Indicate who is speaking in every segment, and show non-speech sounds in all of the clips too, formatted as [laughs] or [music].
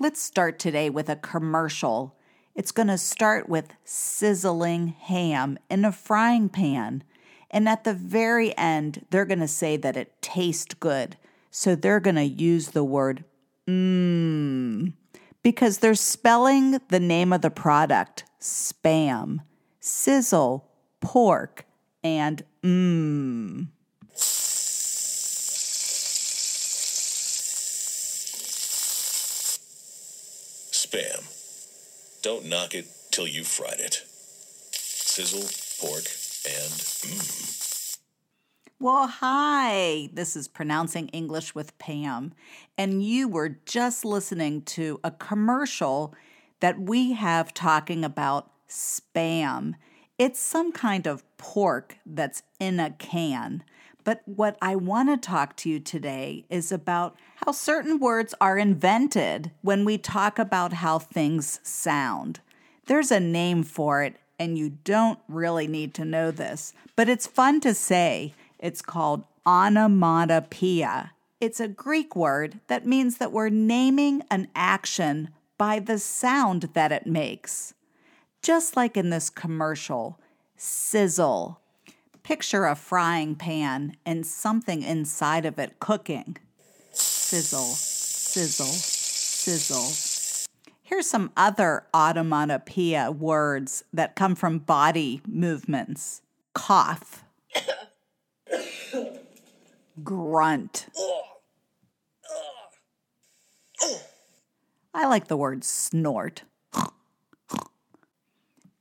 Speaker 1: Let's start today with a commercial. It's going to start with sizzling ham in a frying pan. And at the very end, they're going to say that it tastes good. So they're going to use the word mmm because they're spelling the name of the product spam, sizzle, pork, and mmm.
Speaker 2: Spam. Don't knock it till you've fried it. Sizzle, pork, and mmm.
Speaker 1: Well, hi. This is Pronouncing English with Pam. And you were just listening to a commercial that we have talking about spam. It's some kind of pork that's in a can. But what I want to talk to you today is about how certain words are invented when we talk about how things sound. There's a name for it, and you don't really need to know this, but it's fun to say. It's called onomatopoeia. It's a Greek word that means that we're naming an action by the sound that it makes. Just like in this commercial, sizzle Picture a frying pan and something inside of it cooking. Sizzle, sizzle, sizzle. Here's some other onomatopoeia words that come from body movements cough, grunt. I like the word snort.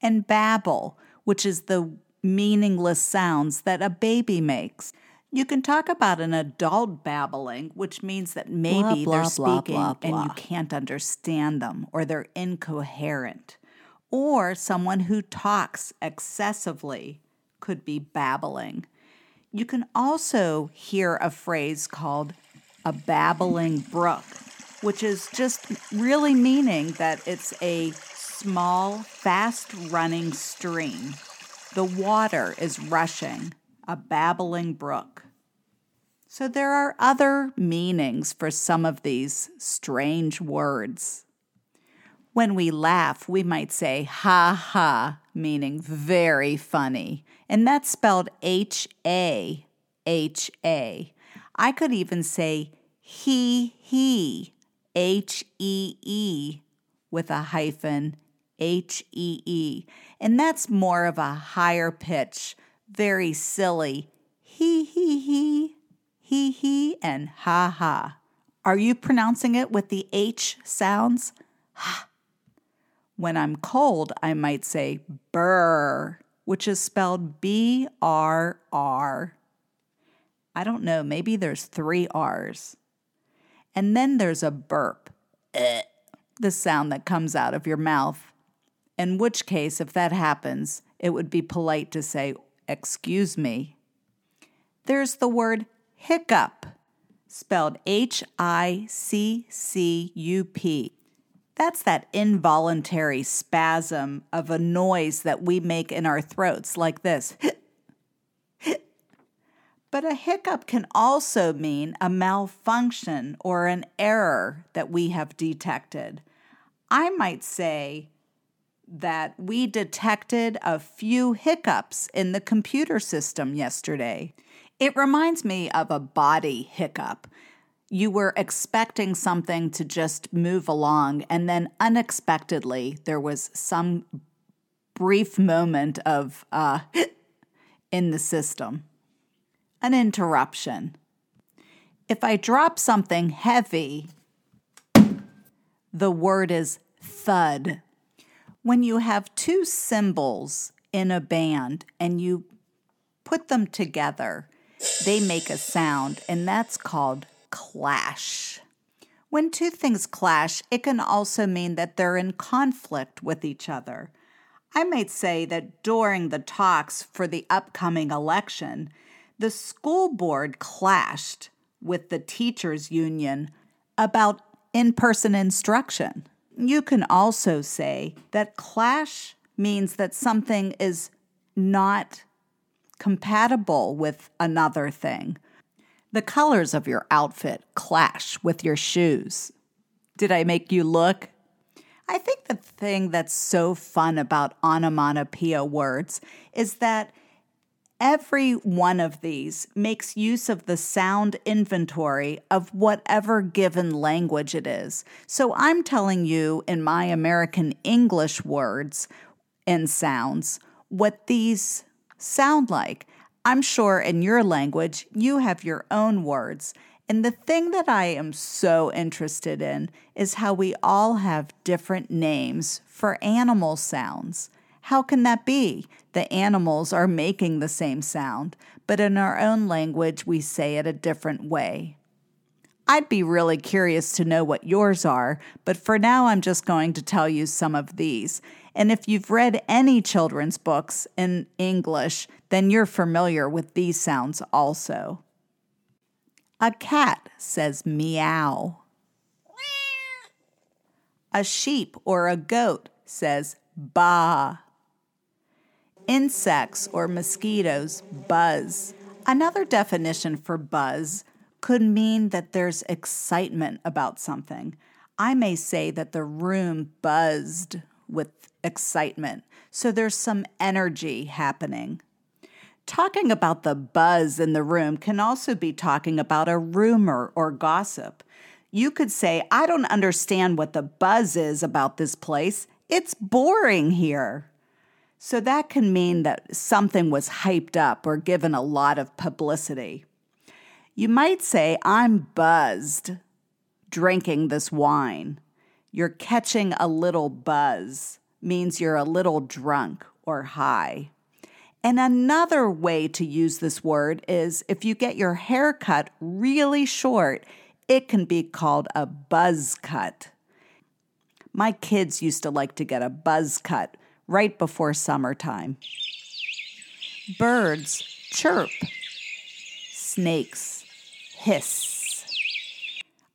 Speaker 1: and babble, which is the meaningless sounds that a baby makes. You can talk about an adult babbling, which means that maybe
Speaker 3: blah,
Speaker 1: they're
Speaker 3: blah,
Speaker 1: speaking
Speaker 3: blah,
Speaker 1: and you can't understand them or they're incoherent. Or someone who talks excessively could be babbling. You can also hear a phrase called a babbling brook, which is just really meaning that it's a small, fast running stream. The water is rushing, a babbling brook. So there are other meanings for some of these strange words. When we laugh, we might say ha ha, meaning very funny, and that's spelled H A H A. I could even say he he, H E E, with a hyphen, H E E. And that's more of a higher pitch, very silly he he he, he he, and ha ha. Are you pronouncing it with the H sounds? Ha. When I'm cold, I might say burr, which is spelled B R R. I don't know, maybe there's three R's. And then there's a burp, eh, the sound that comes out of your mouth. In which case, if that happens, it would be polite to say, Excuse me. There's the word hiccup, spelled H I C C U P. That's that involuntary spasm of a noise that we make in our throats, like this. [laughs] But a hiccup can also mean a malfunction or an error that we have detected. I might say that we detected a few hiccups in the computer system yesterday. It reminds me of a body hiccup. You were expecting something to just move along, and then unexpectedly, there was some brief moment of uh, [laughs] in the system an interruption. If I drop something heavy, the word is thud. When you have two cymbals in a band and you put them together, they make a sound, and that's called clash. When two things clash, it can also mean that they're in conflict with each other. I might say that during the talks for the upcoming election, the school board clashed with the teachers' union about in person instruction. You can also say that clash means that something is not compatible with another thing. The colors of your outfit clash with your shoes. Did I make you look? I think the thing that's so fun about onomatopoeia words is that every one of these makes use of the sound inventory of whatever given language it is. So I'm telling you in my American English words and sounds what these sound like. I'm sure in your language you have your own words. And the thing that I am so interested in is how we all have different names for animal sounds. How can that be? The animals are making the same sound, but in our own language we say it a different way. I'd be really curious to know what yours are, but for now I'm just going to tell you some of these. And if you've read any children's books in English, then you're familiar with these sounds also. A cat says meow. A sheep or a goat says ba. Insects or mosquitoes buzz. Another definition for buzz could mean that there's excitement about something. I may say that the room buzzed with excitement, so there's some energy happening. Talking about the buzz in the room can also be talking about a rumor or gossip. You could say, I don't understand what the buzz is about this place. It's boring here. So that can mean that something was hyped up or given a lot of publicity. You might say, I'm buzzed drinking this wine. You're catching a little buzz, means you're a little drunk or high. And another way to use this word is if you get your hair cut really short, it can be called a buzz cut. My kids used to like to get a buzz cut right before summertime. Birds chirp. Snakes hiss.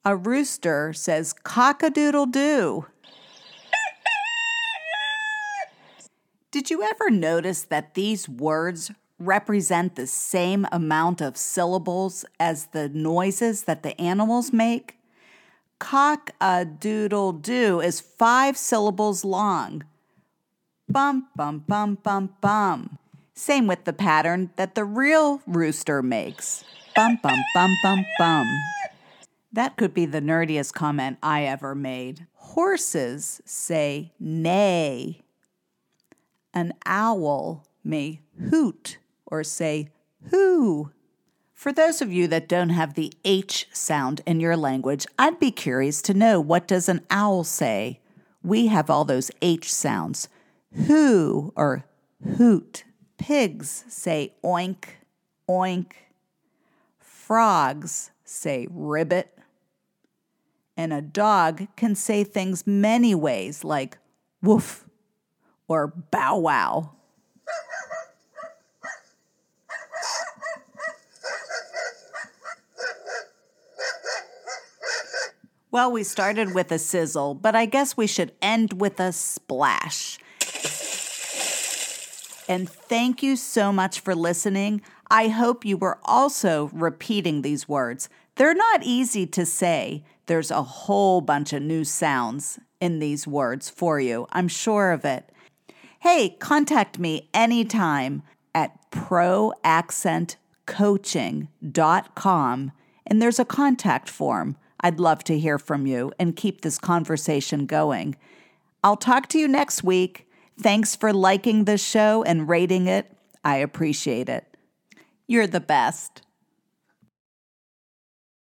Speaker 1: A rooster says cock a doodle doo. Did you ever notice that these words represent the same amount of syllables as the noises that the animals make? Cock a doodle doo is five syllables long. Bum, bum, bum, bum, bum. Same with the pattern that the real rooster makes. Bum, bum, bum, bum, bum. That could be the nerdiest comment I ever made. Horses say neigh an owl may hoot or say who. For those of you that don't have the H sound in your language, I'd be curious to know what does an owl say? We have all those H sounds. Who or hoot. Pigs say oink, oink. Frogs say ribbit. And a dog can say things many ways like woof, or bow wow. Well, we started with a sizzle, but I guess we should end with a splash. And thank you so much for listening. I hope you were also repeating these words. They're not easy to say. There's a whole bunch of new sounds in these words for you. I'm sure of it hey, contact me anytime at proaccentcoaching.com and there's a contact form. I'd love to hear from you and keep this conversation going. I'll talk to you next week. Thanks for liking the show and rating it. I appreciate it. You're the best.